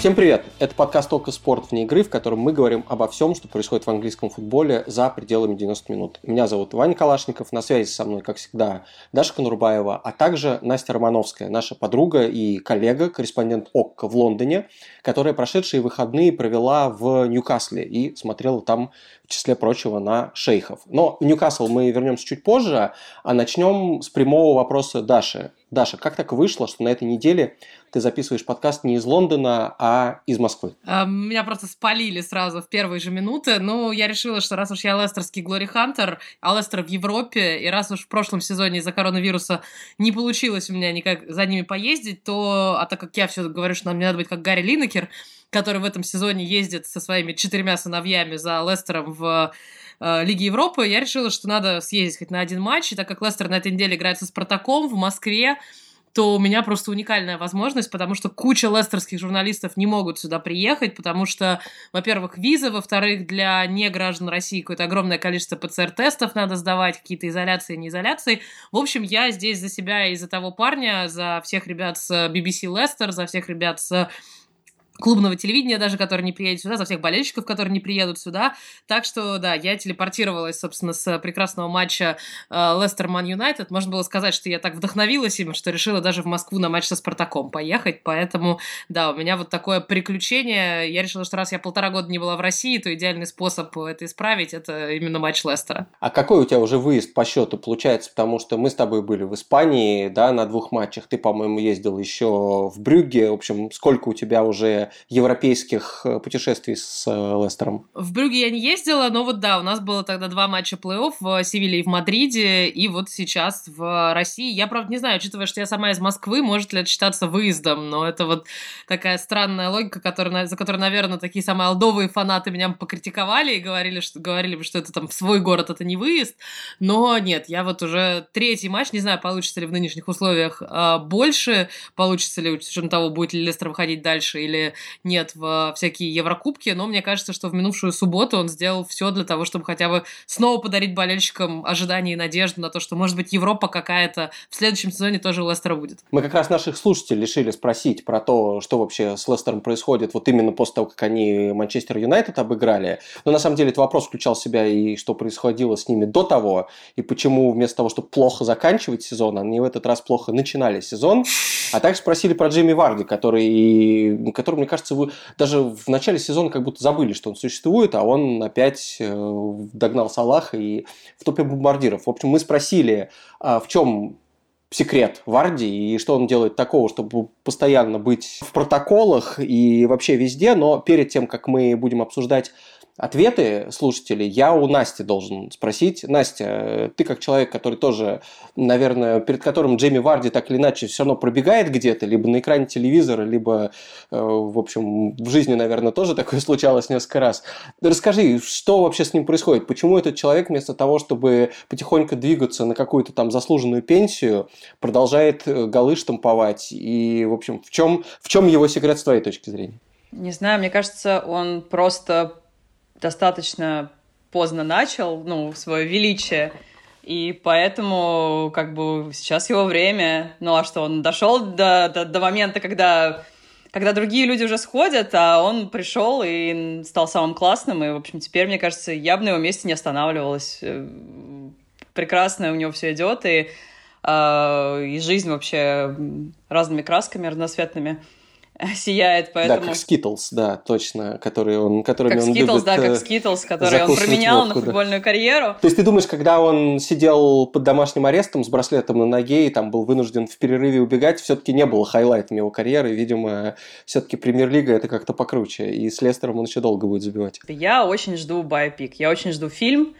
Всем привет! Это подкаст «Только спорт вне игры», в котором мы говорим обо всем, что происходит в английском футболе за пределами 90 минут. Меня зовут Ваня Калашников, на связи со мной, как всегда, Даша Конурбаева, а также Настя Романовская, наша подруга и коллега, корреспондент ОККО в Лондоне, которая прошедшие выходные провела в Ньюкасле и смотрела там, в числе прочего, на шейхов. Но в Ньюкасл мы вернемся чуть позже, а начнем с прямого вопроса Даши. Даша, как так вышло, что на этой неделе ты записываешь подкаст не из Лондона, а из Москвы? А, меня просто спалили сразу в первые же минуты. Ну, я решила, что раз уж я лестерский Глори Хантер, а Лестер в Европе, и раз уж в прошлом сезоне из-за коронавируса не получилось у меня никак за ними поездить, то, а так как я все говорю, что нам не надо быть как Гарри Линекер, который в этом сезоне ездит со своими четырьмя сыновьями за Лестером в э, Лиги Европы, я решила, что надо съездить хоть на один матч, и так как Лестер на этой неделе играет со Спартаком в Москве, то у меня просто уникальная возможность, потому что куча лестерских журналистов не могут сюда приехать, потому что, во-первых, виза, во-вторых, для неграждан России какое-то огромное количество ПЦР-тестов надо сдавать, какие-то изоляции, не изоляции. В общем, я здесь за себя и за того парня, за всех ребят с BBC Лестер, за всех ребят с клубного телевидения даже, который не приедет сюда, за всех болельщиков, которые не приедут сюда. Так что, да, я телепортировалась, собственно, с прекрасного матча Лестер Ман Юнайтед. Можно было сказать, что я так вдохновилась им, что решила даже в Москву на матч со Спартаком поехать. Поэтому, да, у меня вот такое приключение. Я решила, что раз я полтора года не была в России, то идеальный способ это исправить – это именно матч Лестера. А какой у тебя уже выезд по счету получается? Потому что мы с тобой были в Испании, да, на двух матчах. Ты, по-моему, ездил еще в Брюгге. В общем, сколько у тебя уже европейских э, путешествий с э, Лестером? В Брюге я не ездила, но вот да, у нас было тогда два матча плей-офф в Севиле и в Мадриде, и вот сейчас в России. Я, правда, не знаю, учитывая, что я сама из Москвы, может ли это считаться выездом, но это вот такая странная логика, которая, за которую, наверное, такие самые алдовые фанаты меня покритиковали и говорили, что, говорили, что это там свой город, это не выезд. Но нет, я вот уже третий матч, не знаю, получится ли в нынешних условиях а, больше, получится ли, с учетом того, будет ли Лестер выходить дальше или нет в всякие Еврокубки, но мне кажется, что в минувшую субботу он сделал все для того, чтобы хотя бы снова подарить болельщикам ожидание и надежду на то, что, может быть, Европа какая-то в следующем сезоне тоже у Лестера будет. Мы как раз наших слушателей решили спросить про то, что вообще с Лестером происходит вот именно после того, как они Манчестер Юнайтед обыграли. Но на самом деле этот вопрос включал в себя и что происходило с ними до того, и почему вместо того, чтобы плохо заканчивать сезон, они в этот раз плохо начинали сезон. А также спросили про Джейми Варди, который, который мне кажется, вы даже в начале сезона как будто забыли, что он существует, а он опять э, догнал Салаха и в топе бомбардиров. В общем, мы спросили, а в чем секрет Варди и что он делает такого, чтобы постоянно быть в протоколах и вообще везде. Но перед тем, как мы будем обсуждать ответы слушателей я у Насти должен спросить. Настя, ты как человек, который тоже, наверное, перед которым Джейми Варди так или иначе все равно пробегает где-то, либо на экране телевизора, либо, э, в общем, в жизни, наверное, тоже такое случалось несколько раз. Расскажи, что вообще с ним происходит? Почему этот человек вместо того, чтобы потихоньку двигаться на какую-то там заслуженную пенсию, продолжает э, голы штамповать? И, в общем, в чем, в чем его секрет с твоей точки зрения? Не знаю, мне кажется, он просто достаточно поздно начал, ну, свое величие, и поэтому, как бы, сейчас его время. Ну, а что, он дошел до, до, до момента, когда, когда другие люди уже сходят, а он пришел и стал самым классным, и, в общем, теперь, мне кажется, я бы на его месте не останавливалась. Э, прекрасно у него все идет, и, э, и жизнь вообще разными красками разноцветными сияет, поэтому... Да, как Skittles, да, точно, который он, которыми как он Skittles, любит да, как э, Skittles, который он променял водку, на футбольную да. карьеру. То есть ты думаешь, когда он сидел под домашним арестом с браслетом на ноге и там был вынужден в перерыве убегать, все-таки не было highlight ом его карьеры, видимо, все-таки премьер-лига это как-то покруче, и с Лестером он еще долго будет забивать. Я очень жду байопик, я очень жду фильм,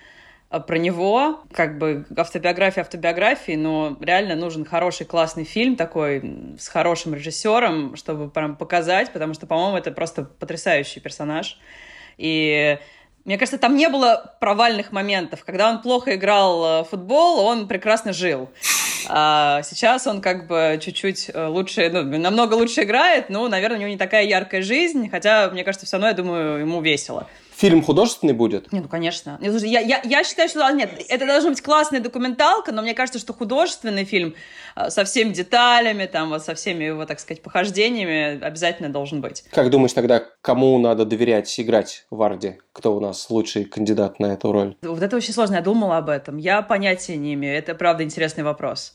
про него, как бы автобиография автобиографии, но реально нужен хороший, классный фильм такой с хорошим режиссером, чтобы прям показать, потому что, по-моему, это просто потрясающий персонаж. И мне кажется, там не было провальных моментов. Когда он плохо играл в э, футбол, он прекрасно жил. А сейчас он как бы чуть-чуть э, лучше, ну, намного лучше играет, но, наверное, у него не такая яркая жизнь, хотя, мне кажется, все равно, я думаю, ему весело Фильм художественный будет? Не, ну конечно. Я, я, я считаю, что а, нет, это должна быть классная документалка, но мне кажется, что художественный фильм а, со всеми деталями, там, вот, со всеми его, так сказать, похождениями обязательно должен быть. Как думаешь тогда, кому надо доверять играть в Арди? Кто у нас лучший кандидат на эту роль? Вот это очень сложно, я думала об этом. Я понятия не имею, это правда интересный вопрос.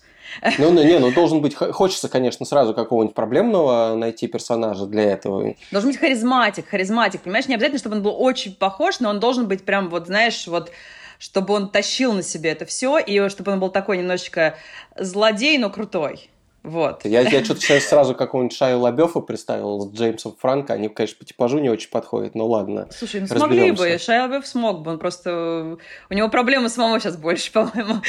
Ну, ну, не, ну должен быть, хочется, конечно, сразу какого-нибудь проблемного найти персонажа для этого. Должен быть харизматик, харизматик, понимаешь, не обязательно, чтобы он был очень похож, но он должен быть прям вот, знаешь, вот чтобы он тащил на себе это все, и чтобы он был такой немножечко злодей, но крутой. Вот. Я, я что-то сейчас сразу какого-нибудь Шаю Лабёфа представил с Джеймсом Франко. Они, конечно, по типажу не очень подходят, но ладно. Слушай, ну смогли бы. Шая Лабёв смог бы. Он просто... У него проблемы самого сейчас больше, по-моему.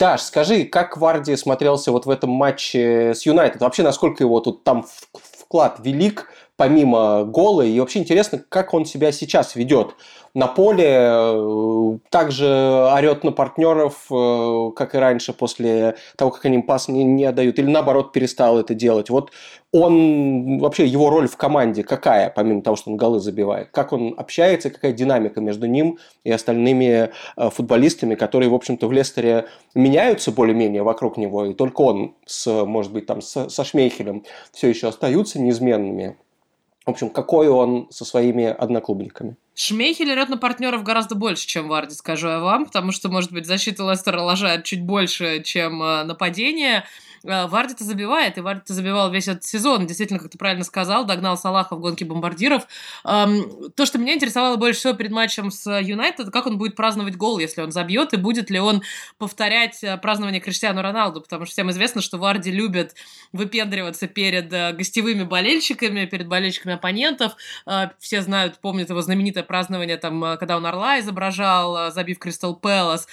Даш, скажи, как Варди смотрелся вот в этом матче с Юнайтед? Вообще, насколько его тут там вклад велик, помимо гола? И вообще интересно, как он себя сейчас ведет на поле, э, также орет на партнеров, э, как и раньше, после того, как они пас не, не отдают, или наоборот перестал это делать. Вот он, вообще его роль в команде какая, помимо того, что он голы забивает? Как он общается, какая динамика между ним и остальными э, футболистами, которые, в общем-то, в Лестере меняются более-менее вокруг него, и только он, с, может быть, там, со, со Шмейхелем все еще остаются неизменными. В общем, какой он со своими одноклубниками? Шмейхель орет на партнеров гораздо больше, чем Варди, скажу я вам, потому что, может быть, защита Лестера лажает чуть больше, чем э, нападение. Э, Варди-то забивает, и Варди-то забивал весь этот сезон. Действительно, как ты правильно сказал, догнал Салаха в гонке бомбардиров. То, что меня интересовало больше всего перед матчем с Юнайтед, как он будет праздновать гол, если он забьет, и будет ли он повторять э, празднование Криштиану Роналду, потому что всем известно, что Варди любит выпендриваться перед э, гостевыми болельщиками, перед болельщиками оппонентов. Все знают, помнят его знаменитое празднование, там, когда он Орла изображал, забив Кристал Пэлас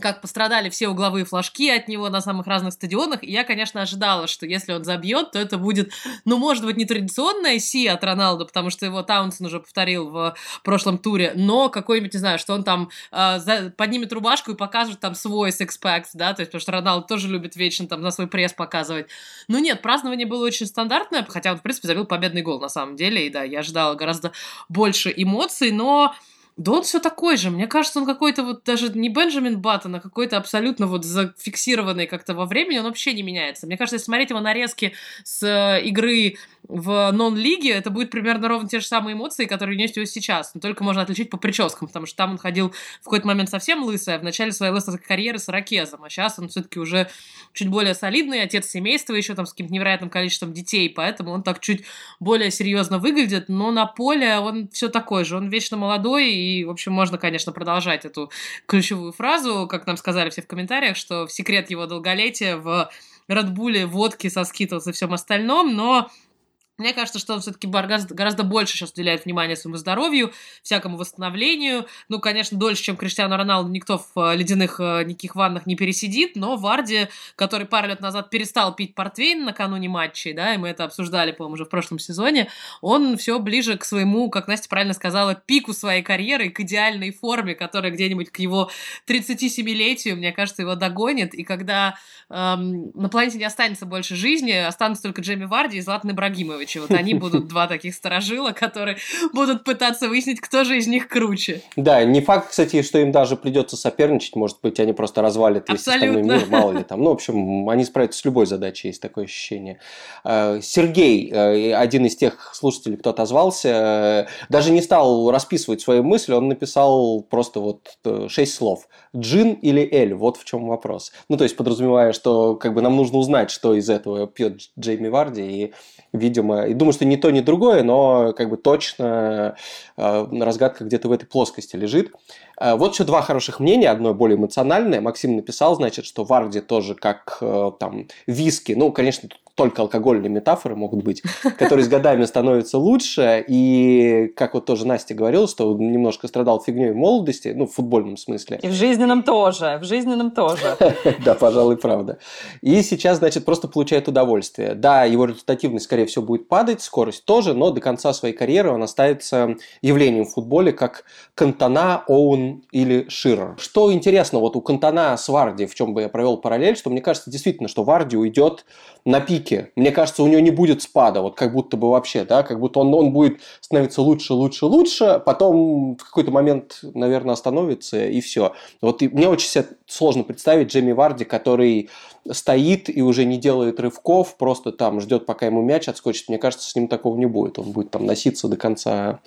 как пострадали все угловые флажки от него на самых разных стадионах. И я, конечно, ожидала, что если он забьет, то это будет, ну, может быть, не традиционная Си от Роналду, потому что его Таунсон уже повторил в прошлом туре, но какой-нибудь, не знаю, что он там э, за, поднимет рубашку и покажет там свой секспекс, да, то есть, потому что Роналду тоже любит вечно там на свой пресс показывать. Ну нет, празднование было очень стандартное, хотя он, в принципе, забил победный гол на самом деле, и да, я ожидала гораздо больше эмоций, но да он все такой же. Мне кажется, он какой-то вот даже не Бенджамин Баттон, а какой-то абсолютно вот зафиксированный как-то во времени, он вообще не меняется. Мне кажется, если смотреть его нарезки с э, игры в нон-лиге, это будет примерно ровно те же самые эмоции, которые у него есть сейчас. Но только можно отличить по прическам, потому что там он ходил в какой-то момент совсем лысый, а в начале своей лысовской карьеры с ракезом. А сейчас он все-таки уже чуть более солидный, отец семейства еще там с каким-то невероятным количеством детей, поэтому он так чуть более серьезно выглядит, но на поле он все такой же. Он вечно молодой, и, в общем, можно, конечно, продолжать эту ключевую фразу, как нам сказали все в комментариях, что секрет его долголетия в Редбуле, водке со Скитлс и всем остальном, но мне кажется, что он все-таки гораздо, гораздо больше сейчас уделяет внимание своему здоровью, всякому восстановлению. Ну, конечно, дольше, чем Криштиану Роналду, никто в э, ледяных э, никаких ваннах не пересидит, но Варди, который пару лет назад перестал пить портвейн накануне матчей, да, и мы это обсуждали, по-моему, уже в прошлом сезоне, он все ближе к своему, как Настя правильно сказала, пику своей карьеры, к идеальной форме, которая где-нибудь к его 37-летию, мне кажется, его догонит. И когда эм, на планете не останется больше жизни, останутся только Джейми Варди и Златан Ибрагимович, Ивановича. Вот они будут два таких сторожила, которые будут пытаться выяснить, кто же из них круче. Да, не факт, кстати, что им даже придется соперничать. Может быть, они просто развалят весь остальной мир, мало ли там. Ну, в общем, они справятся с любой задачей, есть такое ощущение. Э, Сергей, э, один из тех слушателей, кто отозвался, э, даже не стал расписывать свои мысли, он написал просто вот шесть слов. Джин или Эль? Вот в чем вопрос. Ну, то есть, подразумевая, что как бы нам нужно узнать, что из этого пьет Джейми Варди, и видимо, и думаю, что ни то, ни другое, но как бы точно э, разгадка где-то в этой плоскости лежит. Э, вот еще два хороших мнения, одно более эмоциональное. Максим написал, значит, что Варди тоже как э, там виски, ну, конечно, только алкогольные метафоры могут быть, которые с годами становятся лучше. И, как вот тоже Настя говорила, что немножко страдал фигней в молодости, ну, в футбольном смысле. И в жизненном тоже, в жизненном тоже. Да, пожалуй, правда. И сейчас, значит, просто получает удовольствие. Да, его результативность, скорее всего, будет падать, скорость тоже, но до конца своей карьеры он останется явлением в футболе, как Кантона, Оуэн или Ширер. Что интересно, вот у Кантона с Варди, в чем бы я провел параллель, что мне кажется действительно, что Варди уйдет на пике пике. Мне кажется, у него не будет спада, вот как будто бы вообще, да, как будто он, он будет становиться лучше, лучше, лучше, потом в какой-то момент, наверное, остановится, и все. Вот и мне очень себе сложно представить Джейми Варди, который стоит и уже не делает рывков, просто там ждет, пока ему мяч отскочит. Мне кажется, с ним такого не будет. Он будет там носиться до конца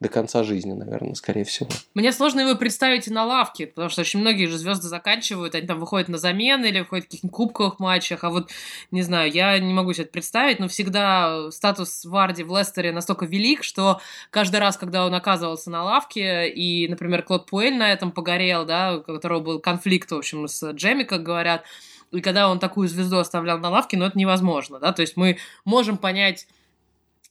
до конца жизни, наверное, скорее всего. Мне сложно его представить и на лавке, потому что очень многие же звезды заканчивают, они там выходят на замены или выходят в каких-нибудь кубковых матчах, а вот, не знаю, я не могу себе это представить, но всегда статус Варди в Лестере настолько велик, что каждый раз, когда он оказывался на лавке, и, например, Клод Пуэль на этом погорел, да, у которого был конфликт, в общем, с Джеми, как говорят, и когда он такую звезду оставлял на лавке, ну, это невозможно, да, то есть мы можем понять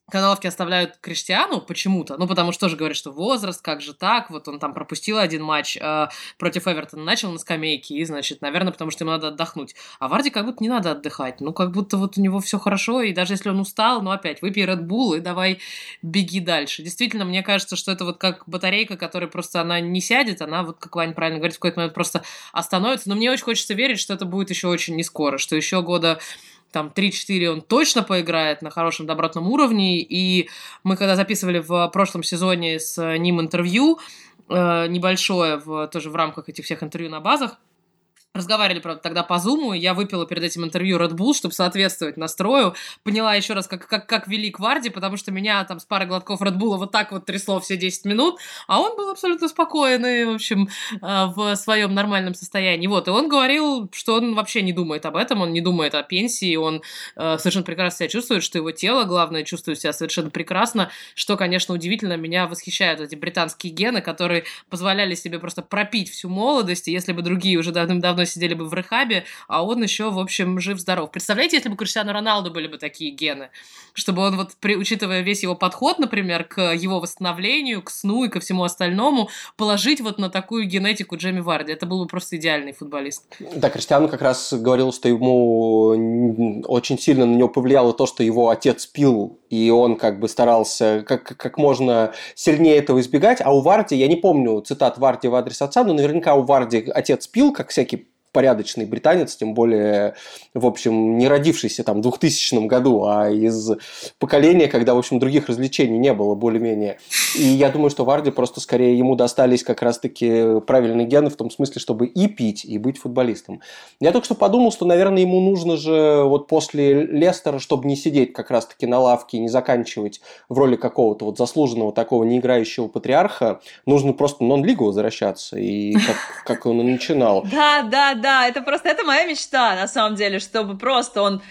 каналовки оставляют Криштиану почему-то, ну, потому что тоже говорят, что возраст, как же так, вот он там пропустил один матч э, против Эвертона, начал на скамейке, и, значит, наверное, потому что ему надо отдохнуть. А Варди как будто не надо отдыхать, ну, как будто вот у него все хорошо, и даже если он устал, ну, опять, выпей Red Bull и давай беги дальше. Действительно, мне кажется, что это вот как батарейка, которая просто, она не сядет, она вот, как Ваня правильно говорит, в какой-то момент просто остановится, но мне очень хочется верить, что это будет еще очень не скоро, что еще года там 3-4 он точно поиграет на хорошем добротном уровне. И мы когда записывали в прошлом сезоне с ним интервью, э, небольшое, в, тоже в рамках этих всех интервью на базах, Разговаривали, правда, тогда по зуму, я выпила перед этим интервью Red Bull, чтобы соответствовать настрою. Поняла еще раз, как, как, как велик Варди, потому что меня там с парой глотков Red Bull вот так вот трясло все 10 минут, а он был абсолютно спокойный, в общем, э, в своем нормальном состоянии. Вот, и он говорил, что он вообще не думает об этом, он не думает о пенсии, он э, совершенно прекрасно себя чувствует, что его тело, главное, чувствует себя совершенно прекрасно, что, конечно, удивительно, меня восхищают эти британские гены, которые позволяли себе просто пропить всю молодость, и если бы другие уже давным-давно давно сидели бы в рехабе, а он еще, в общем, жив-здоров. Представляете, если бы Криштиану Роналду были бы такие гены? Чтобы он, вот, при, учитывая весь его подход, например, к его восстановлению, к сну и ко всему остальному, положить вот на такую генетику Джейми Варди. Это был бы просто идеальный футболист. Да, Криштиану как раз говорил, что ему очень сильно на него повлияло то, что его отец пил, и он как бы старался как, как можно сильнее этого избегать. А у Варди, я не помню цитат Варди в адрес отца, но наверняка у Варди отец пил, как всякий порядочный британец, тем более, в общем, не родившийся там в 2000 году, а из поколения, когда, в общем, других развлечений не было более-менее. И я думаю, что Варди просто скорее ему достались как раз-таки правильные гены в том смысле, чтобы и пить, и быть футболистом. Я только что подумал, что, наверное, ему нужно же вот после Лестера, чтобы не сидеть как раз-таки на лавке и не заканчивать в роли какого-то вот заслуженного такого неиграющего патриарха, нужно просто нон-лигу возвращаться, и как, как он и начинал. Да, да, да, это просто, это моя мечта, на самом деле, чтобы просто он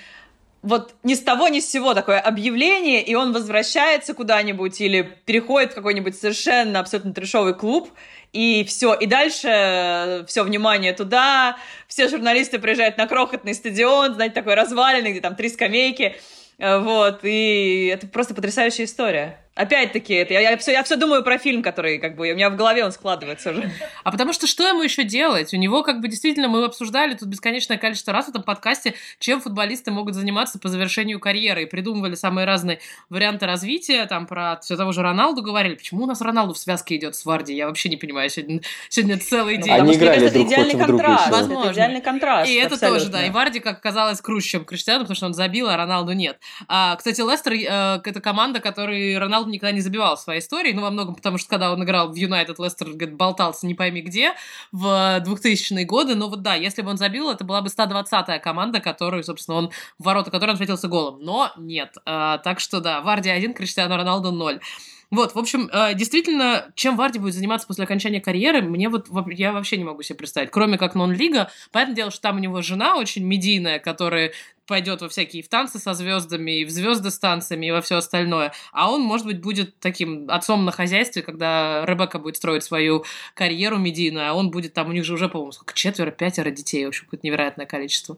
вот ни с того ни с сего такое объявление, и он возвращается куда-нибудь или переходит в какой-нибудь совершенно абсолютно трешовый клуб, и все, и дальше все внимание туда, все журналисты приезжают на крохотный стадион, знаете, такой разваленный, где там три скамейки, э, вот, и это просто потрясающая история. Опять-таки, это я, я, все, я все думаю про фильм, который как бы у меня в голове он складывается уже. А потому что что ему еще делать? У него как бы действительно мы обсуждали тут бесконечное количество раз в этом подкасте, чем футболисты могут заниматься по завершению карьеры и придумывали самые разные варианты развития. Там про все того же Роналду говорили. Почему у нас Роналду в связке идет с Варди? Я вообще не понимаю. Сегодня, сегодня целый ну, день. Они играли это друг идеальный против контраст. друга. Возможно. Это идеальный контраст. И это абсолютно. тоже, да. И Варди, как казалось, круче, чем Криштиану, потому что он забил, а Роналду нет. А, кстати, Лестер э, это команда, которой Роналду никогда не забивал своей истории, ну, во многом потому, что когда он играл в Юнайтед, Лестер говорит, болтался не пойми где в 2000-е годы, но вот да, если бы он забил, это была бы 120-я команда, которую, собственно, он, в ворота которой он ответился голом, но нет. А, так что да, Варди 1, Криштиану Роналду 0. Вот, в общем, э, действительно, чем Варди будет заниматься после окончания карьеры, мне вот я вообще не могу себе представить. Кроме как нон-лига. Понятное дело, что там у него жена очень медийная, которая пойдет во всякие в танцы со звездами, и в звезды с танцами, и во все остальное. А он, может быть, будет таким отцом на хозяйстве, когда Ребекка будет строить свою карьеру медийную, а он будет там, у них же уже, по-моему, сколько, четверо, пятеро детей, в общем, какое-то невероятное количество.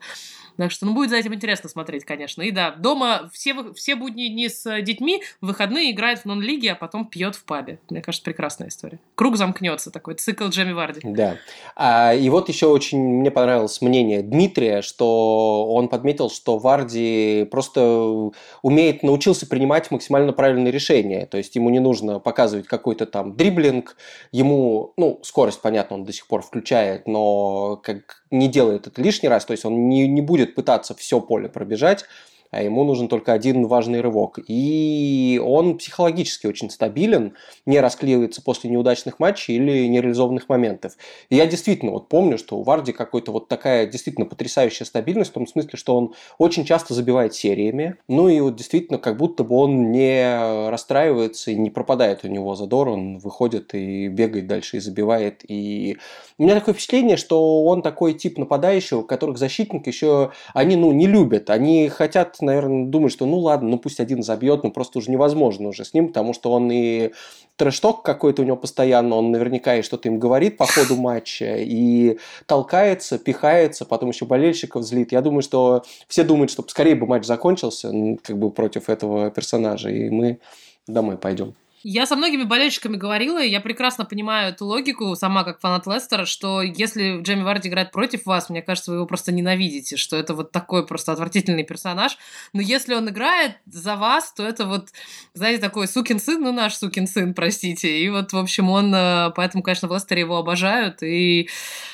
Так что, ну, будет за этим интересно смотреть, конечно. И да, дома все, все будни не с детьми, в выходные играет в нон-лиге, а потом пьет в пабе. Мне кажется, прекрасная история. Круг замкнется, такой цикл Джемми Варди. Да. А, и вот еще очень мне понравилось мнение Дмитрия, что он подметил, что Варди просто умеет, научился принимать максимально правильные решения. То есть ему не нужно показывать какой-то там дриблинг, ему, ну, скорость, понятно, он до сих пор включает, но как не делает это лишний раз, то есть он не, не будет пытаться все поле пробежать, а ему нужен только один важный рывок. И он психологически очень стабилен, не расклеивается после неудачных матчей или нереализованных моментов. И я действительно вот помню, что у Варди какой-то вот такая действительно потрясающая стабильность, в том смысле, что он очень часто забивает сериями, ну и вот действительно как будто бы он не расстраивается и не пропадает у него задор, он выходит и бегает дальше и забивает. И у меня такое впечатление, что он такой тип нападающего, которых защитник еще, они ну не любят, они хотят, наверное, думать, что ну ладно, ну пусть один забьет, но просто уже невозможно уже с ним, потому что он и трэшток какой-то у него постоянно, он наверняка и что-то им говорит по ходу матча, и толкается, пихается, потом еще болельщиков злит. Я думаю, что все думают, что скорее бы матч закончился, как бы против этого персонажа, и мы домой пойдем. Я со многими болельщиками говорила, и я прекрасно понимаю эту логику, сама как фанат Лестера, что если Джейми Варди играет против вас, мне кажется, вы его просто ненавидите, что это вот такой просто отвратительный персонаж. Но если он играет за вас, то это вот, знаете, такой сукин сын, ну наш сукин сын, простите. И вот, в общем, он, э, поэтому, конечно, в Лестере его обожают, и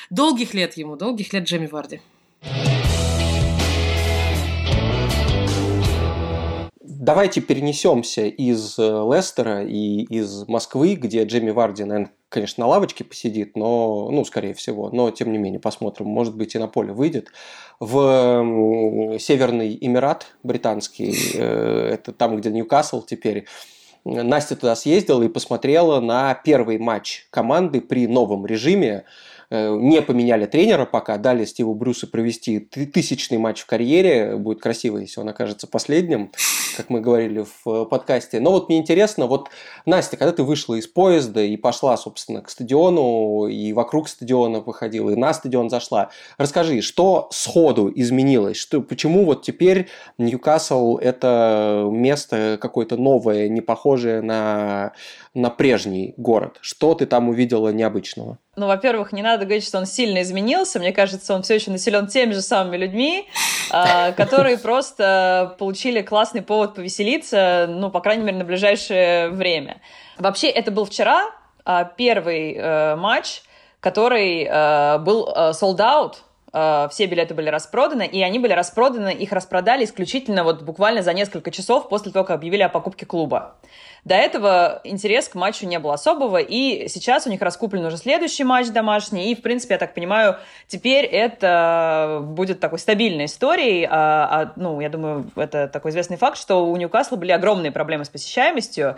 долгих лет ему, долгих лет Джейми Варди. Давайте перенесемся из э, Лестера и из Москвы, где Джейми Варди, наверное, конечно, на лавочке посидит, но, ну, скорее всего, но тем не менее, посмотрим, может быть, и на поле выйдет. В Северный Эмират британский, э, это там, где Ньюкасл теперь, Настя туда съездила и посмотрела на первый матч команды при новом режиме. Э, не поменяли тренера пока, дали Стиву Брюсу провести тысячный матч в карьере. Будет красиво, если он окажется последним, как мы говорили в э, подкасте. Но вот мне интересно, вот, Настя, когда ты вышла из поезда и пошла, собственно, к стадиону, и вокруг стадиона выходила, и на стадион зашла, расскажи, что сходу изменилось? Что, почему вот теперь Ньюкасл – это место какое-то новое, не похожее на, на прежний город? Что ты там увидела необычного? Ну, во-первых, не надо говорить, что он сильно изменился. Мне кажется, он все еще населен теми же самыми людьми, а, которые просто получили классный повод повеселиться, ну, по крайней мере, на ближайшее время. Вообще, это был вчера а, первый э, матч, который э, был э, sold out, все билеты были распроданы, и они были распроданы, их распродали исключительно вот буквально за несколько часов после того, как объявили о покупке клуба. До этого интерес к матчу не был особого, и сейчас у них раскуплен уже следующий матч домашний, и, в принципе, я так понимаю, теперь это будет такой стабильной историей. А, а, ну, я думаю, это такой известный факт, что у Ньюкасла были огромные проблемы с посещаемостью,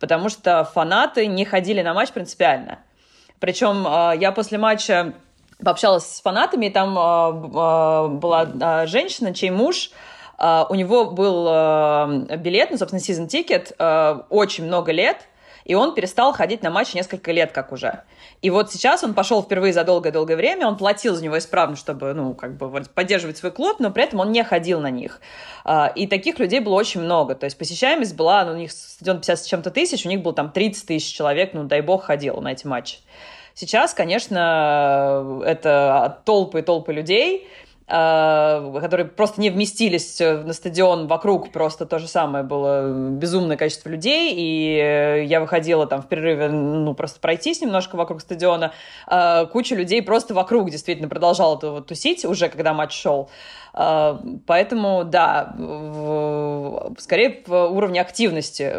потому что фанаты не ходили на матч принципиально. Причем а, я после матча пообщалась с фанатами, и там а, а, была женщина, чей муж Uh, у него был билет, ну, собственно, ticket, uh, очень много лет, и он перестал ходить на матчи несколько лет как уже. И вот сейчас он пошел впервые за долгое-долгое время, он платил за него исправно, чтобы, ну, как бы поддерживать свой клуб, но при этом он не ходил на них. И таких людей было очень много. То есть посещаемость была, ну, у них стадион 50 с чем-то тысяч, у них было там 30 тысяч человек, ну, дай бог, ходил на эти матчи. Сейчас, конечно, это толпы и толпы людей, Э, которые просто не вместились на стадион вокруг, просто то же самое было безумное количество людей, и я выходила там в перерыве, ну, просто пройтись немножко вокруг стадиона, э, куча людей просто вокруг действительно продолжала тусить уже, когда матч шел. Поэтому, да, скорее в уровне активности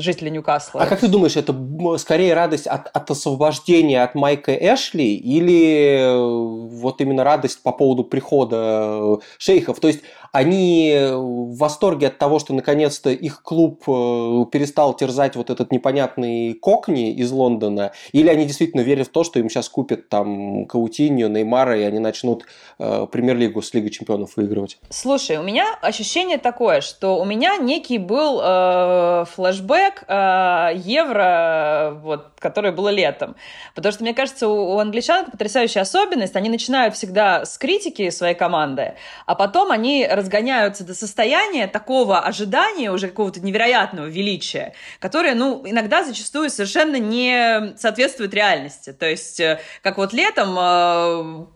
жителей Ньюкасла. А как ты думаешь, это скорее радость от, от освобождения от Майка Эшли или э, вот именно радость по поводу прихода э, шейхов? То есть они в восторге от того, что наконец-то их клуб э, перестал терзать вот этот непонятный Кокни из Лондона, или они действительно верят в то, что им сейчас купят там Каутинью, Неймара, и они начнут э, премьер-лигу с Лигой чемпионов выигрывать? Слушай, у меня ощущение такое, что у меня некий был э, флешбэк э, Евро, вот, которое было летом. Потому что, мне кажется, у, у англичан потрясающая особенность. Они начинают всегда с критики своей команды, а потом они разгоняются до состояния такого ожидания, уже какого-то невероятного величия, которое, ну, иногда зачастую совершенно не соответствует реальности. То есть, э, как вот летом э,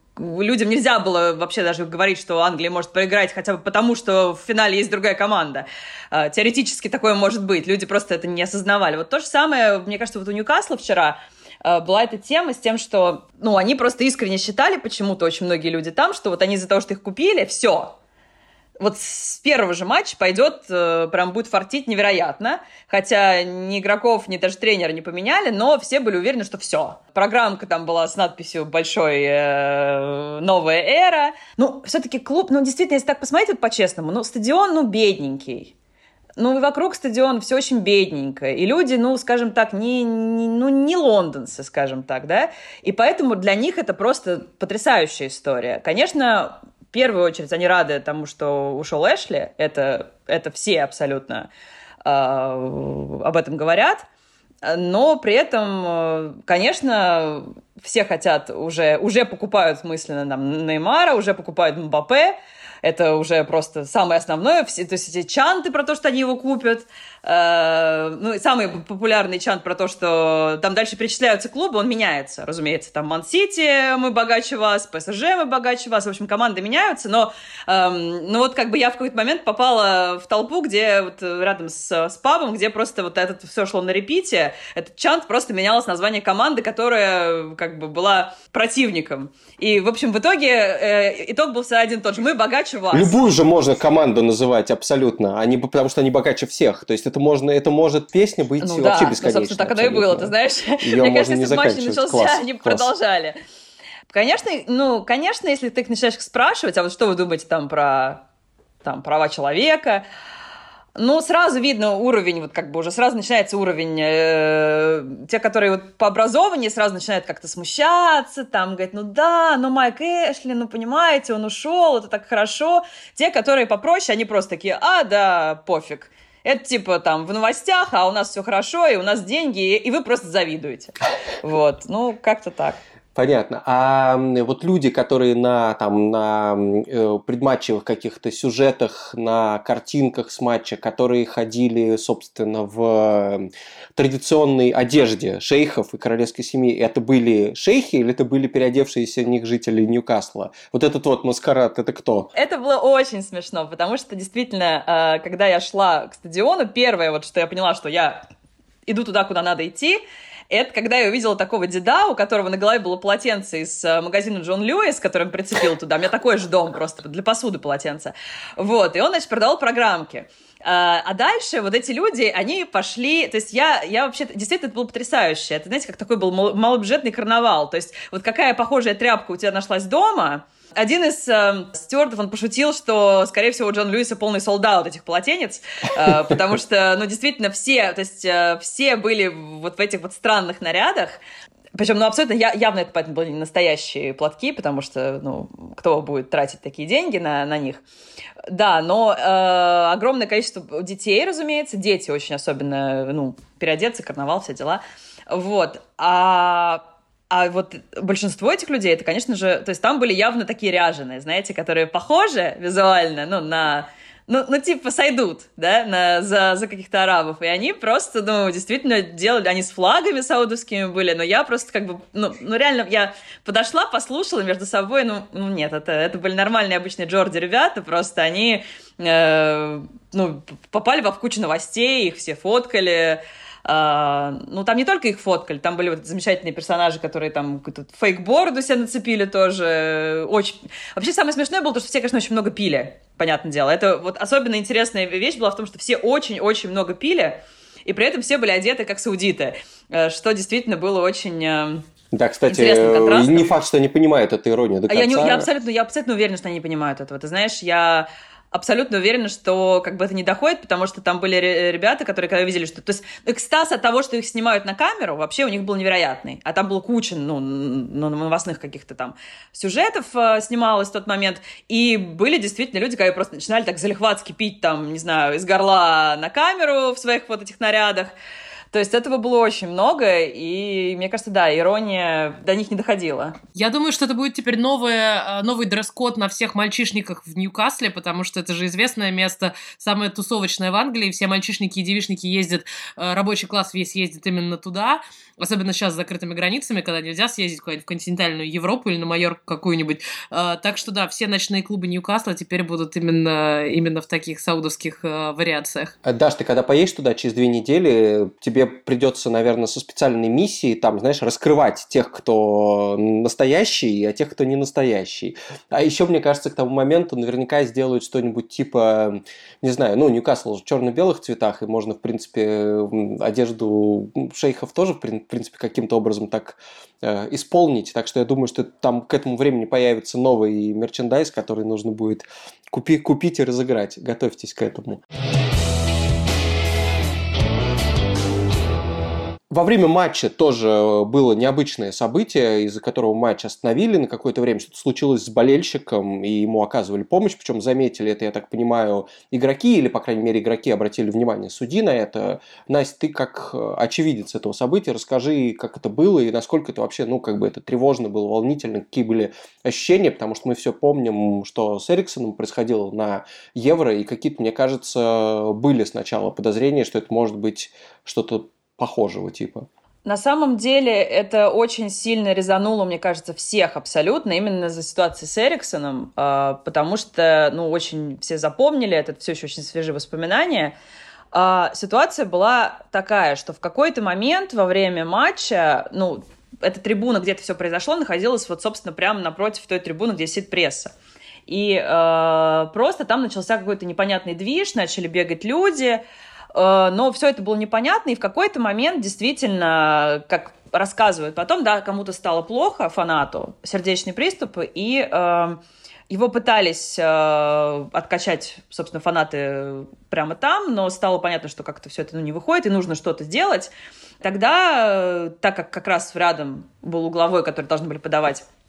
людям нельзя было вообще даже говорить, что Англия может проиграть хотя бы потому, что в финале есть другая команда. Э, теоретически такое может быть, люди просто это не осознавали. Вот то же самое, мне кажется, вот у Ньюкасла вчера была эта тема с тем, что, ну, они просто искренне считали почему-то очень многие люди там, что вот они из-за того, что их купили, все, вот с первого же матча пойдет, э, прям будет фартить невероятно. Хотя ни игроков, ни даже тренера не поменяли, но все были уверены, что все. Программка там была с надписью «Большой э, новая эра». Ну, все-таки клуб, ну, действительно, если так посмотреть, вот по-честному, ну, стадион, ну, бедненький. Ну, и вокруг стадиона все очень бедненько. И люди, ну, скажем так, не, не, ну, не лондонцы, скажем так, да. И поэтому для них это просто потрясающая история. Конечно, первую очередь они рады тому, что ушел Эшли. Это, это все абсолютно э, об этом говорят. Но при этом, э, конечно, все хотят уже, уже покупают мысленно там Неймара, уже покупают Мбаппе, это уже просто самое основное. Все, то есть эти чанты про то, что они его купят. Э, ну, самый популярный чант про то, что там дальше перечисляются клубы, он меняется, разумеется. Там Ман-Сити мы богаче вас, ПСЖ мы богаче вас. В общем, команды меняются, но э, ну вот как бы я в какой-то момент попала в толпу, где вот рядом с, с пабом, где просто вот это все шло на репите. Этот чант просто менялось название команды, которая как бы была противником. И, в общем, в итоге э, итог был всегда один тот же. Мы богаче вас. Любую же можно команду называть абсолютно, они, потому что они богаче всех. То есть это можно, это может песня быть ну, вообще да, бесконечно. Ну, собственно, так оно и было, ты знаешь. Ее Мне кажется, если матч начался, класс, они класс. продолжали. Конечно, ну, конечно, если ты начинаешь спрашивать, а вот что вы думаете там про там, права человека, ну, сразу видно уровень, вот как бы уже сразу начинается уровень, э, те, которые вот по образованию сразу начинают как-то смущаться, там, говорят, ну да, ну Майк Эшли, ну понимаете, он ушел, это так хорошо. Те, которые попроще, они просто такие, а, да, пофиг. Это типа там в новостях, а у нас все хорошо, и у нас деньги, и вы просто завидуете. Вот, ну, как-то так. Понятно. А вот люди, которые на, там, на э, предматчевых каких-то сюжетах, на картинках с матча, которые ходили, собственно, в традиционной одежде шейхов и королевской семьи, это были шейхи или это были переодевшиеся в них жители Ньюкасла? Вот этот вот маскарад, это кто? Это было очень смешно, потому что действительно, э, когда я шла к стадиону, первое, вот что я поняла, что я иду туда, куда надо идти, это когда я увидела такого деда, у которого на голове было полотенце из э, магазина Джон Льюис, который он прицепил туда. У меня такой же дом просто для посуды полотенце. Вот, и он, значит, продавал программки. А, а дальше вот эти люди, они пошли, то есть я, я вообще, действительно, это было потрясающе. Это, знаете, как такой был малобюджетный карнавал. То есть вот какая похожая тряпка у тебя нашлась дома, один из э, стюардов, он пошутил, что, скорее всего, у Джон Льюиса полный солдат этих полотенец, э, потому что, ну, действительно, все, то есть э, все были вот в этих вот странных нарядах, причем, ну, абсолютно я, явно это поэтому были не настоящие платки, потому что, ну, кто будет тратить такие деньги на, на них. Да, но э, огромное количество детей, разумеется, дети очень особенно, ну, переодеться, карнавал, все дела. Вот. А а вот большинство этих людей, это, конечно же, то есть там были явно такие ряженые, знаете, которые похожи визуально, ну, на ну, ну, типа, сойдут, да, на, за, за каких-то арабов. И они просто, ну, действительно делали, они с флагами саудовскими были, но я просто как бы, ну, ну реально, я подошла, послушала между собой, ну, ну нет, это, это были нормальные обычные Джорди ребята, просто они, э, ну, попали во кучу новостей, их все фоткали, ну, там не только их фоткали, там были вот замечательные персонажи, которые там фейкборд у себя нацепили тоже. Очень... Вообще самое смешное было то, что все, конечно, очень много пили, понятное дело. Это вот особенно интересная вещь была в том, что все очень-очень много пили, и при этом все были одеты как саудиты, э, что действительно было очень... Э, да, кстати, не факт, что они понимают эту иронию до конца. А я, не, я, абсолютно, я абсолютно уверена, что они не понимают этого. Ты знаешь, я абсолютно уверена, что как бы это не доходит, потому что там были ребята, которые когда видели, что... То есть экстаз от того, что их снимают на камеру, вообще у них был невероятный. А там было куча, ну, новостных каких-то там сюжетов э, снималось в тот момент. И были действительно люди, которые просто начинали так залихватски пить там, не знаю, из горла на камеру в своих вот этих нарядах. То есть этого было очень много, и мне кажется, да, ирония до них не доходила. Я думаю, что это будет теперь новое, э, новый дресс-код на всех мальчишниках в Ньюкасле, потому что это же известное место, самое тусовочное в Англии, все мальчишники и девишники ездят, э, рабочий класс весь ездит именно туда, особенно сейчас с закрытыми границами, когда нельзя съездить куда-нибудь в континентальную Европу или на Майорку какую-нибудь. Э, так что да, все ночные клубы Ньюкасла теперь будут именно, именно в таких саудовских вариациях. Даш, ты когда поедешь туда через две недели, тебе тебе придется, наверное, со специальной миссией, там, знаешь, раскрывать тех, кто настоящий, а тех, кто не настоящий. А еще, мне кажется, к тому моменту наверняка сделают что-нибудь типа, не знаю, ну, Ньюкасл в черно-белых цветах, и можно, в принципе, одежду шейхов тоже, в принципе, каким-то образом так э, исполнить. Так что я думаю, что там к этому времени появится новый мерчендайз, который нужно будет купи, купить и разыграть. Готовьтесь к этому. Во время матча тоже было необычное событие, из-за которого матч остановили на какое-то время. Что-то случилось с болельщиком, и ему оказывали помощь. Причем заметили это, я так понимаю, игроки, или, по крайней мере, игроки обратили внимание судьи на это. Настя, ты как очевидец этого события, расскажи, как это было, и насколько это вообще, ну, как бы это тревожно было, волнительно, какие были ощущения, потому что мы все помним, что с Эриксоном происходило на Евро, и какие-то, мне кажется, были сначала подозрения, что это может быть что-то похожего типа. На самом деле это очень сильно резануло, мне кажется, всех абсолютно, именно за ситуации с Эриксоном, а, потому что, ну, очень все запомнили, это все еще очень свежие воспоминания. А, ситуация была такая, что в какой-то момент во время матча, ну, эта трибуна, где это все произошло, находилась вот, собственно, прямо напротив той трибуны, где сидит пресса. И э, просто там начался какой-то непонятный движ, начали бегать люди, но все это было непонятно, и в какой-то момент действительно, как рассказывают потом, да, кому-то стало плохо, фанату, сердечный приступ, и э, его пытались э, откачать, собственно, фанаты прямо там, но стало понятно, что как-то все это ну, не выходит, и нужно что-то сделать. Тогда, э, так как как раз рядом был угловой, который должны были подавать Э,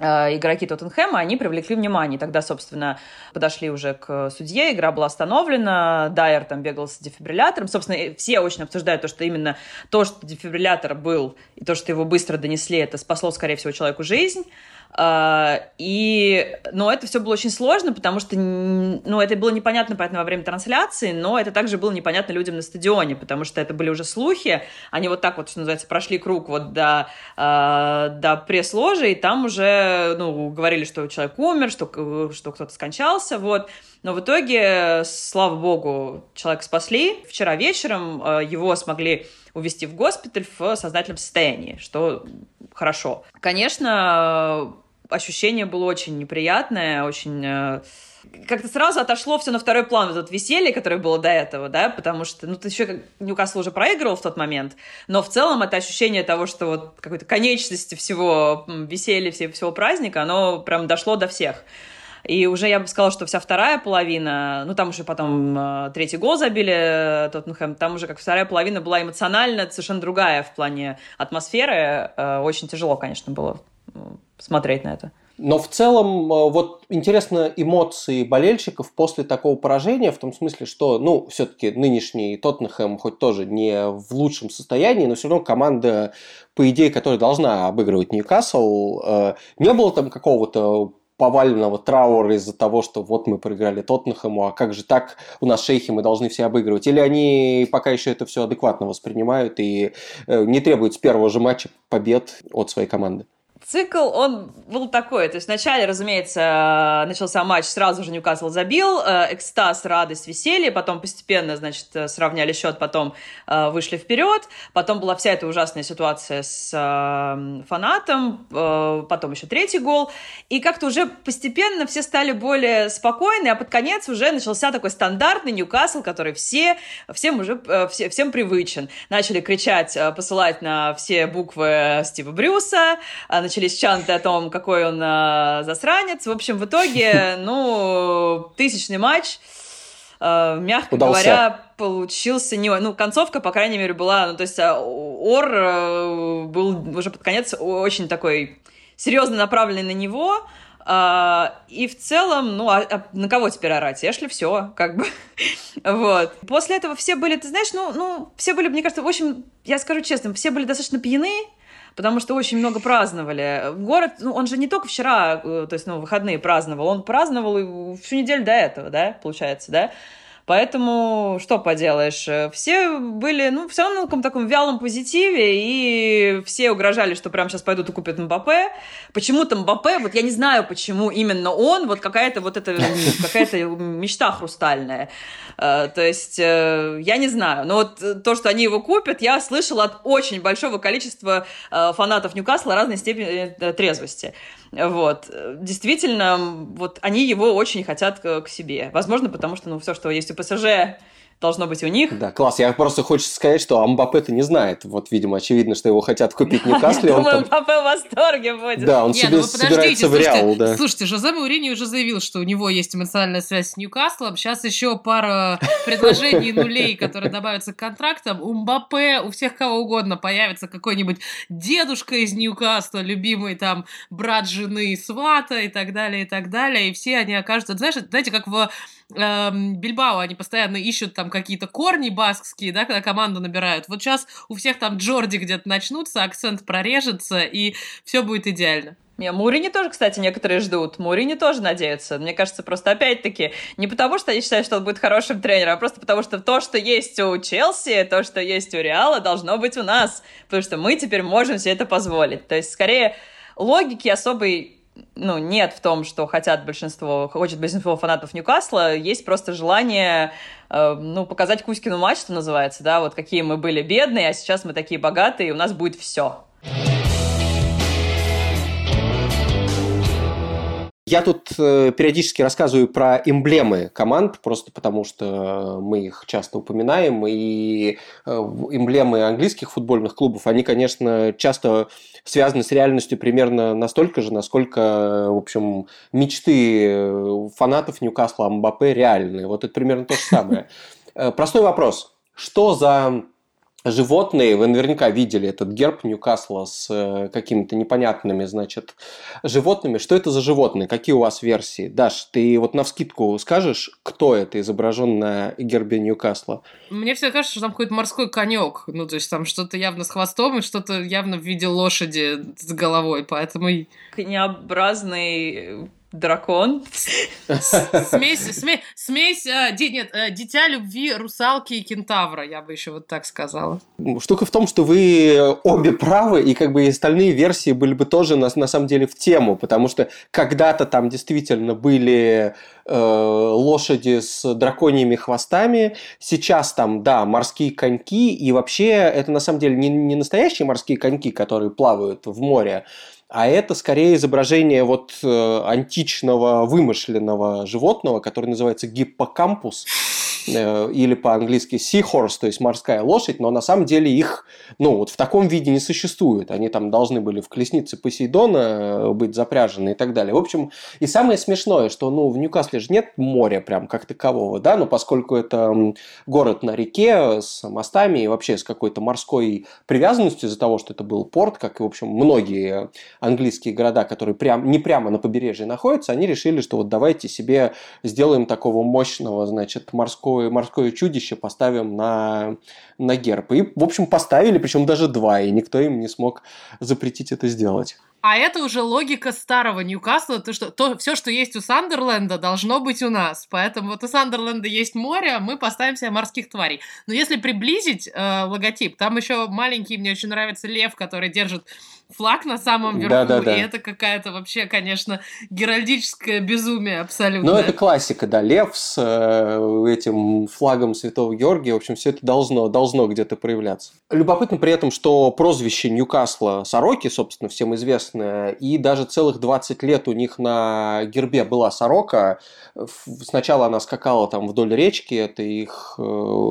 игроки Тоттенхэма, они привлекли внимание. Тогда, собственно, подошли уже к судье, игра была остановлена, Дайер там бегал с дефибриллятором. Собственно, все очень обсуждают то, что именно то, что дефибриллятор был, и то, что его быстро донесли, это спасло, скорее всего, человеку жизнь. А, и, но это все было очень сложно, потому что, ну, это было непонятно, понятно, во время трансляции, но это также было непонятно людям на стадионе, потому что это были уже слухи, они вот так вот, что называется, прошли круг вот до, э, до пресс-ложи, и там уже, ну, говорили, что человек умер, что, что кто-то скончался, вот. Но в итоге, слава богу, человека спасли. Вчера вечером э, его смогли увезти в госпиталь в сознательном состоянии, что хорошо. Конечно, ощущение было очень неприятное, очень э, как-то сразу отошло все на второй план, вот это веселье, которое было до этого, да, потому что, ну, ты еще как Ньюкасл уже проигрывал в тот момент, но в целом это ощущение того, что вот какой-то конечности всего веселья, всего праздника, оно прям дошло до всех. И уже я бы сказала, что вся вторая половина, ну там уже потом э, третий гол забили э, Тоттенхэм, там уже как вторая половина была эмоционально совершенно другая в плане атмосферы. Э, очень тяжело, конечно, было смотреть на это. Но в целом, вот интересно эмоции болельщиков после такого поражения, в том смысле, что, ну, все-таки нынешний Тоттенхэм хоть тоже не в лучшем состоянии, но все равно команда, по идее, которая должна обыгрывать Ньюкасл, не было там какого-то поваленного траура из-за того, что вот мы проиграли Тоттенхэму, а как же так, у нас шейхи, мы должны все обыгрывать. Или они пока еще это все адекватно воспринимают и э, не требуют с первого же матча побед от своей команды? Цикл, он был такой. То есть вначале, разумеется, начался матч, сразу же Ньюкасл забил, э, экстаз, радость, веселье, потом постепенно, значит, сравняли счет, потом э, вышли вперед, потом была вся эта ужасная ситуация с э, фанатом, потом еще третий гол, и как-то уже постепенно все стали более спокойны, а под конец уже начался такой стандартный Ньюкасл, который все, всем уже, все, всем привычен. Начали кричать, посылать на все буквы Стива Брюса, начали начались чанты о том, какой он э, засранец. В общем, в итоге, ну, тысячный матч, э, мягко Удался. говоря, получился не... Ну, концовка, по крайней мере, была... Ну, то есть а, Ор э, был уже под конец очень такой серьезно направленный на него, Uh, и в целом, ну, а, а на кого теперь орать? Эшли все, как бы. вот. После этого все были, ты знаешь, ну, ну, все были, мне кажется, в общем, я скажу честно, все были достаточно пьяны, потому что очень много праздновали. Город, ну, он же не только вчера, э, то есть, ну, выходные праздновал, он праздновал всю неделю до этого, да, получается, да. Поэтому что поделаешь? Все были, ну, все на каком таком вялом позитиве, и все угрожали, что прямо сейчас пойдут и купят Мбаппе. Почему-то Мбаппе, вот я не знаю, почему именно он, вот какая-то вот эта какая-то мечта хрустальная. Э, то есть, э, я не знаю, но вот то, что они его купят, я слышала от очень большого количества э, фанатов Ньюкасла разной степени трезвости. Вот. Действительно, вот они его очень хотят к, себе. Возможно, потому что, ну, все, что есть у ПСЖ, должно быть у них. Да, класс. Я просто хочу сказать, что Амбапе-то не знает. Вот, видимо, очевидно, что его хотят купить Ньюкасле. Думаю, Амбапе в восторге будет. Да, он себе ну собирается в Реал, да. Слушайте, Жозе Маурини уже заявил, что у него есть эмоциональная связь с Ньюкаслом. Сейчас еще пара предложений нулей, которые добавятся к контрактам. У Мбаппе, у всех кого угодно появится какой-нибудь дедушка из Ньюкасла, любимый там брат жены свата и так далее, и так далее. И все они окажутся... Знаешь, знаете, как в эм, Бильбао они постоянно ищут там какие-то корни баскские, да, когда команду набирают. Вот сейчас у всех там Джорди где-то начнутся, акцент прорежется, и все будет идеально. Не, Мурини тоже, кстати, некоторые ждут. Мурини тоже надеются. Мне кажется, просто опять-таки не потому, что они считают, что он будет хорошим тренером, а просто потому, что то, что есть у Челси, то, что есть у Реала, должно быть у нас. Потому что мы теперь можем себе это позволить. То есть, скорее, логики особой ну, нет в том, что хотят большинство, хочет большинство фанатов Ньюкасла, есть просто желание, э, ну, показать Кузькину мать, что называется, да, вот какие мы были бедные, а сейчас мы такие богатые, и у нас будет все. Я тут э, периодически рассказываю про эмблемы команд, просто потому что мы их часто упоминаем, и э, эмблемы английских футбольных клубов, они, конечно, часто связаны с реальностью примерно настолько же, насколько, в общем, мечты э, фанатов Ньюкасла Мбаппе реальные. Вот это примерно то же самое. Э, простой вопрос. Что за животные, вы наверняка видели этот герб Ньюкасла с э, какими-то непонятными, значит, животными. Что это за животные? Какие у вас версии? Даш, ты вот на вскидку скажешь, кто это изображен на гербе Ньюкасла? Мне все кажется, что там какой-то морской конек. Ну, то есть там что-то явно с хвостом и что-то явно в виде лошади с головой, поэтому... Конеобразный дракон. Смесь, смесь, смесь э, нет, э, дитя любви русалки и кентавра, я бы еще вот так сказала. Штука в том, что вы обе правы, и как бы остальные версии были бы тоже на, на самом деле в тему, потому что когда-то там действительно были э, лошади с драконьими хвостами, сейчас там, да, морские коньки, и вообще это на самом деле не, не настоящие морские коньки, которые плавают в море, а это скорее изображение вот э, античного вымышленного животного, который называется гиппокампус. Э, или по-английски seahorse, то есть морская лошадь, но на самом деле их, ну, вот в таком виде не существует. Они там должны были в колеснице Посейдона э, быть запряжены и так далее. В общем, и самое смешное, что, ну, в Ньюкасле же нет моря прям как такового, да, но поскольку это город на реке с мостами и вообще с какой-то морской привязанностью из-за того, что это был порт, как и, в общем, многие английские города, которые прям, не прямо на побережье находятся, они решили, что вот давайте себе сделаем такого мощного, значит, морского морское, морское чудище поставим на, на герб. И, в общем, поставили, причем даже два, и никто им не смог запретить это сделать. А это уже логика старого Ньюкасла, то, что то, все, что есть у Сандерленда, должно быть у нас. Поэтому вот у Сандерленда есть море, мы поставим себе морских тварей. Но если приблизить э, логотип, там еще маленький, мне очень нравится лев, который держит флаг на самом верху, да, да, да. и это какая-то вообще, конечно, геральдическое безумие абсолютно. Ну, это классика, да, лев с э, этим флагом Святого Георгия, в общем, все это должно, должно где-то проявляться. Любопытно при этом, что прозвище Ньюкасла Сороки, собственно, всем известное, и даже целых 20 лет у них на гербе была сорока. Сначала она скакала там вдоль речки, это их, э,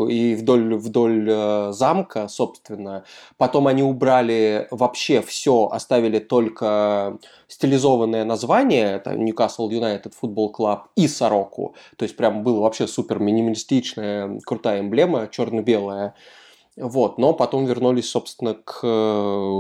и вдоль, вдоль э, замка, собственно. Потом они убрали вообще все оставили только стилизованное название, это Newcastle United Football Club и Сороку, то есть прям было вообще супер минималистичная, крутая эмблема, черно-белая, вот, но потом вернулись, собственно, к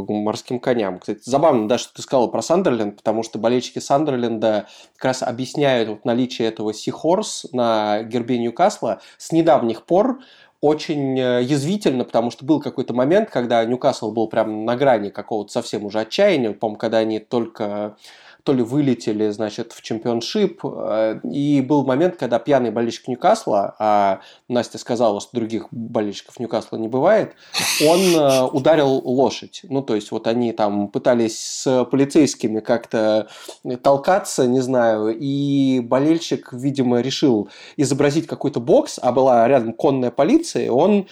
морским коням. Кстати, забавно, да, что ты сказала про Сандерленд, потому что болельщики Сандерленда как раз объясняют вот наличие этого Seahorse на гербе Ньюкасла. С недавних пор очень э, язвительно, потому что был какой-то момент, когда Ньюкасл был прям на грани какого-то совсем уже отчаяния, по-моему, когда они только то ли вылетели, значит, в чемпионшип. Э, и был момент, когда пьяный болельщик Ньюкасла, а Настя сказала, что других болельщиков Ньюкасла не бывает, он э, ударил лошадь. Ну, то есть, вот они там пытались с полицейскими как-то толкаться, не знаю, и болельщик, видимо, решил изобразить какой-то бокс, а была рядом конная полиция, он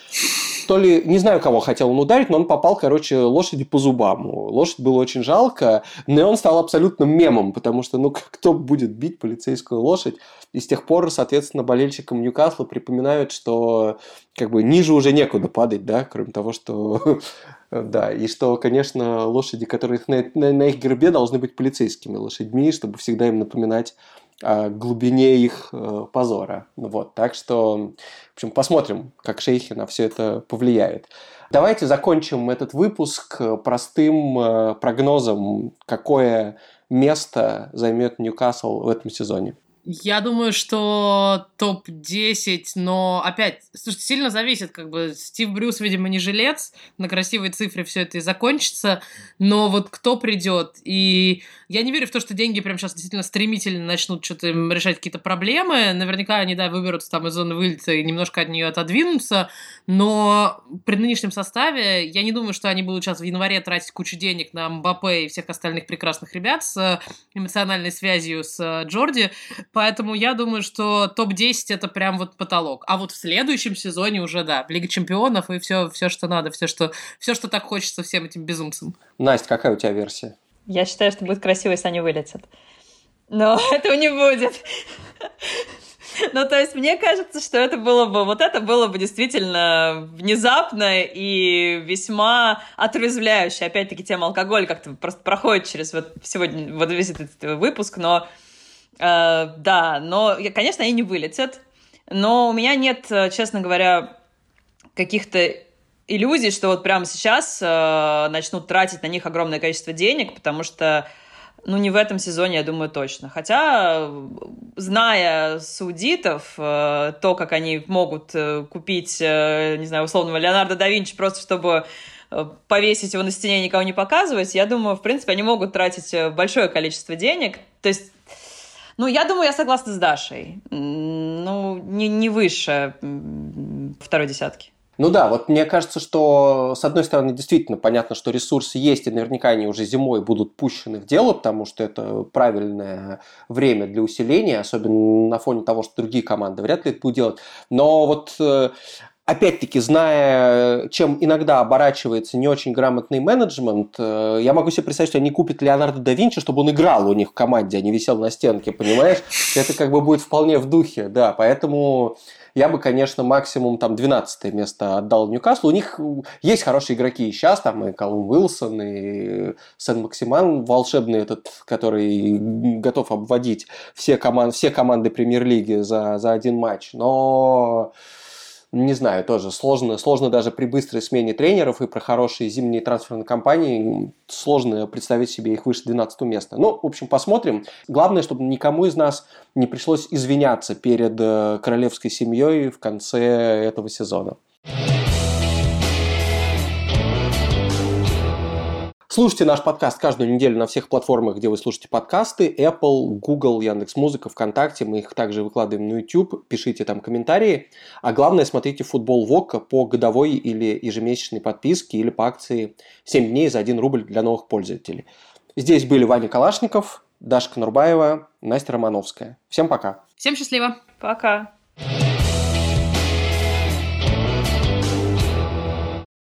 то ли, не знаю, кого хотел он ударить, но он попал, короче, лошади по зубам. Лошадь было очень жалко, но он стал абсолютно мемом, потому что, ну, кто будет бить полицейскую лошадь? И с тех пор, соответственно, болельщикам Ньюкасла припоминают, что как бы ниже уже некуда падать, да, кроме того, что да, и что, конечно, лошади, которые на, на, на их гербе, должны быть полицейскими лошадьми, чтобы всегда им напоминать глубине их э, позора. Вот, так что, в общем, посмотрим, как шейхи на все это повлияют. Давайте закончим этот выпуск простым э, прогнозом, какое место займет Ньюкасл в этом сезоне. Я думаю, что топ-10, но опять, слушайте, сильно зависит, как бы Стив Брюс, видимо, не жилец, на красивой цифре все это и закончится, но вот кто придет, и я не верю в то, что деньги прямо сейчас действительно стремительно начнут что-то решать какие-то проблемы, наверняка они, да, выберутся там из зоны вылета и немножко от нее отодвинутся, но при нынешнем составе я не думаю, что они будут сейчас в январе тратить кучу денег на Мбаппе и всех остальных прекрасных ребят с эмоциональной связью с Джорди, Поэтому я думаю, что топ-10 это прям вот потолок. А вот в следующем сезоне уже, да, Лига чемпионов и все, все что надо, все что, все, что так хочется всем этим безумцам. Настя, какая у тебя версия? Я считаю, что будет красиво, если они вылетят. Но этого не будет. Ну, то есть, мне кажется, что это было бы, вот это было бы действительно внезапно и весьма отрезвляюще. Опять-таки, тема алкоголь как-то просто проходит через вот сегодня, вот весь этот выпуск, но Э, да, но, конечно, они не вылетят. Но у меня нет, э, честно говоря, каких-то иллюзий, что вот прямо сейчас э, начнут тратить на них огромное количество денег, потому что ну, не в этом сезоне, я думаю, точно. Хотя, зная саудитов, э, то, как они могут э, купить, э, не знаю, условного Леонардо да Винчи просто чтобы повесить его на стене и никого не показывать, я думаю, в принципе, они могут тратить большое количество денег. То есть ну, я думаю, я согласна с Дашей. Ну, не, не выше второй десятки. Ну да, вот мне кажется, что с одной стороны действительно понятно, что ресурсы есть, и наверняка они уже зимой будут пущены в дело, потому что это правильное время для усиления, особенно на фоне того, что другие команды вряд ли это будут делать. Но вот э, опять-таки, зная, чем иногда оборачивается не очень грамотный менеджмент, э, я могу себе представить, что они купят Леонардо да Винчи, чтобы он играл у них в команде, а не висел на стенке, понимаешь? Это как бы будет вполне в духе, да, поэтому я бы, конечно, максимум там 12 место отдал Ньюкаслу. У них есть хорошие игроки и сейчас, там и Колум Уилсон, и Сен Максиман волшебный этот, который готов обводить все, команд, все команды премьер-лиги за, за один матч. Но не знаю, тоже сложно, сложно даже при быстрой смене тренеров и про хорошие зимние трансферные кампании сложно представить себе их выше 12 места. Ну, в общем, посмотрим. Главное, чтобы никому из нас не пришлось извиняться перед э, королевской семьей в конце этого сезона. Слушайте наш подкаст каждую неделю на всех платформах, где вы слушаете подкасты. Apple, Google, Яндекс.Музыка, ВКонтакте. Мы их также выкладываем на YouTube. Пишите там комментарии. А главное, смотрите футбол ВОКа по годовой или ежемесячной подписке или по акции 7 дней за 1 рубль для новых пользователей. Здесь были Ваня Калашников, Дашка Нурбаева, Настя Романовская. Всем пока. Всем счастливо. Пока.